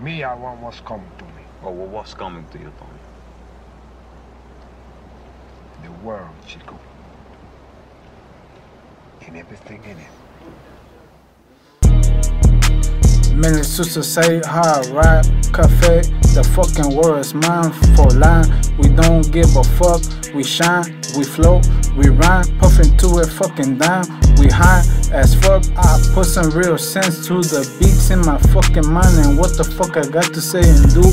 Me, I want what's coming to me. Oh, well, what's coming to you, Tony? The world, Chico. And everything in it. Minutes to society, hard rap, cafe. The fucking world is mine for line. We don't give a fuck. We shine, we float, we rhyme, puffin' to it, fucking down. We high as fuck. I put some real sense to the beats in my fucking mind and what the fuck I got to say and do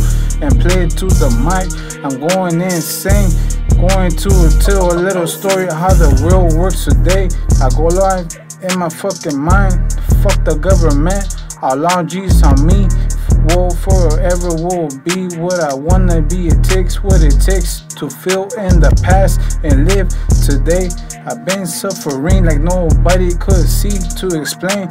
and play it to the mic. I'm going insane. Going to tell a little story how the world works today. I go live in my fucking mind. Fuck the government. Allow Jesus on me. Will forever will be what I wanna be. It takes what it takes to feel in the past and live today. I've been suffering like nobody could see to explain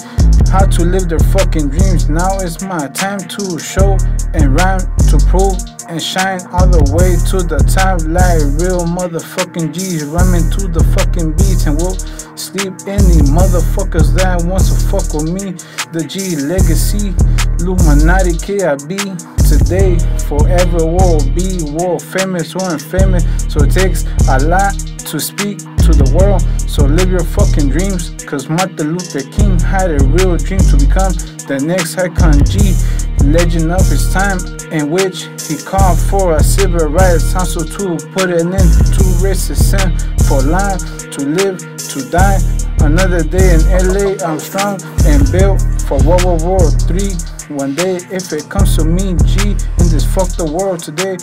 how to live their fucking dreams. Now it's my time to show and rhyme to prove and shine all the way to the top like real motherfucking G's rhyming to the fucking beats and will sleep any motherfuckers that wants to fuck with me. The G legacy, Illuminati KIB today, forever will be world famous or infamous. So it takes a lot to speak to the world. So live your fucking dreams. Cause Martin Luther King had a real dream to become the next icon G, legend of his time, in which he called for a civil rights council to put an end to racism for life, to live, to die. Another day in LA, I'm strong and built for World War III. One day, if it comes to me, G, in this fuck the world today,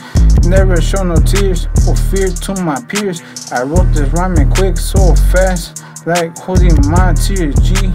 never show no tears or fear to my peers. I wrote this rhyming quick, so fast, like holding my tears, G.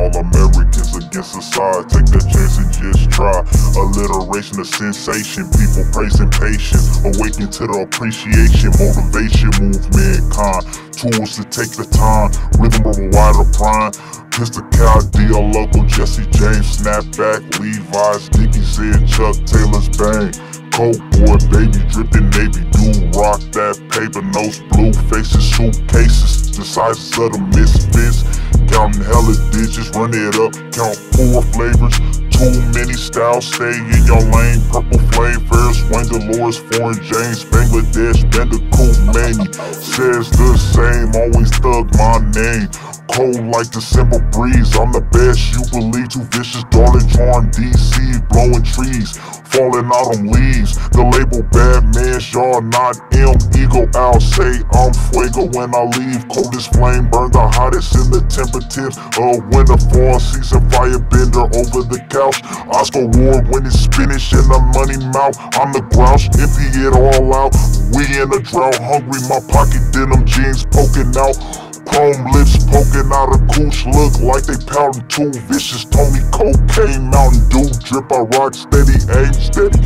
All Americans against society, take the chance and just try. Alliteration of sensation, people praising patience. Awaken to the appreciation, motivation, move mankind. Tools to take the time, rhythm of a wider prime. Mr. Cal, Dio, local Jesse James, Snapback, Levi's, Dickie said Chuck Taylor's bang. Coke boy, baby dripping navy do rock that paper nose, blue faces, suitcases, the sizes of the misfits. Counting hella digits, run it up, count four flavors. Too many styles, stay in your lane. Purple flame, Ferris Wayne, Dolores, Foreign James, Bangladesh, Bandicoot, Manny. Says the same, always thug my name. Cold like December breeze, I'm the best you believe. Too vicious, darling, drawing DC, blowing trees, falling out on leaves. The label bad man, y'all not M. Ego, I'll say I'm fuego when I leave. Coldest flame, burn the hottest in the temperatives of winter, fall season, firebender over the couch. Oscar Award winning spinach in the money mouth. I'm the grouch, he it all out. We in a drought, hungry, my pocket denim jeans poking out. Chrome lips poking out of cooch look like they pounding too vicious. Tony cocaine, Mountain Dew drip. I rock steady, aim steady,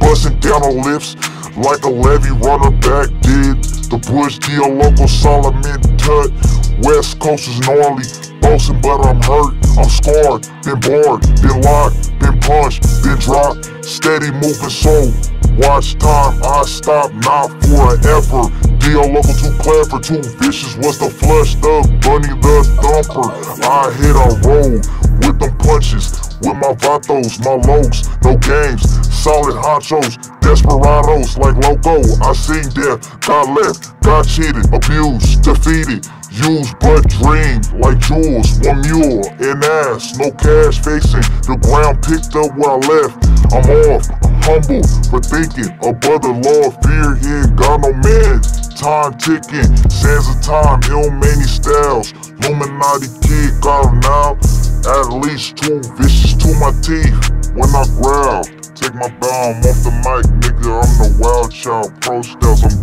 busting down on lips like a levy runner back did. The Bush deal, local Solomon Tut. West Coast is gnarly, bossing, but I'm hurt. I'm scarred, been barred, been locked, been punched, been dropped. Steady moving soul. Watch time, I stop, not forever. Deal local too clever, too vicious. Was the flush, the bunny, the thumper. I hit a roll with them punches. With my vatos, my lokes, no games. Solid honchos, desperados like loco. I seen death, got left, got cheated, abused, defeated. Used but dreamed like jewels, one mule and ass, no cash facing the ground picked up where I left. I'm off, I'm humble for thinking above the law of fear. He ain't got no man. Time ticking, sands of time, ill many styles. Illuminati kid got now. At least two vicious to my teeth when I growl. Take my bomb off the mic, nigga. I'm the wild child. Pro styles, I'm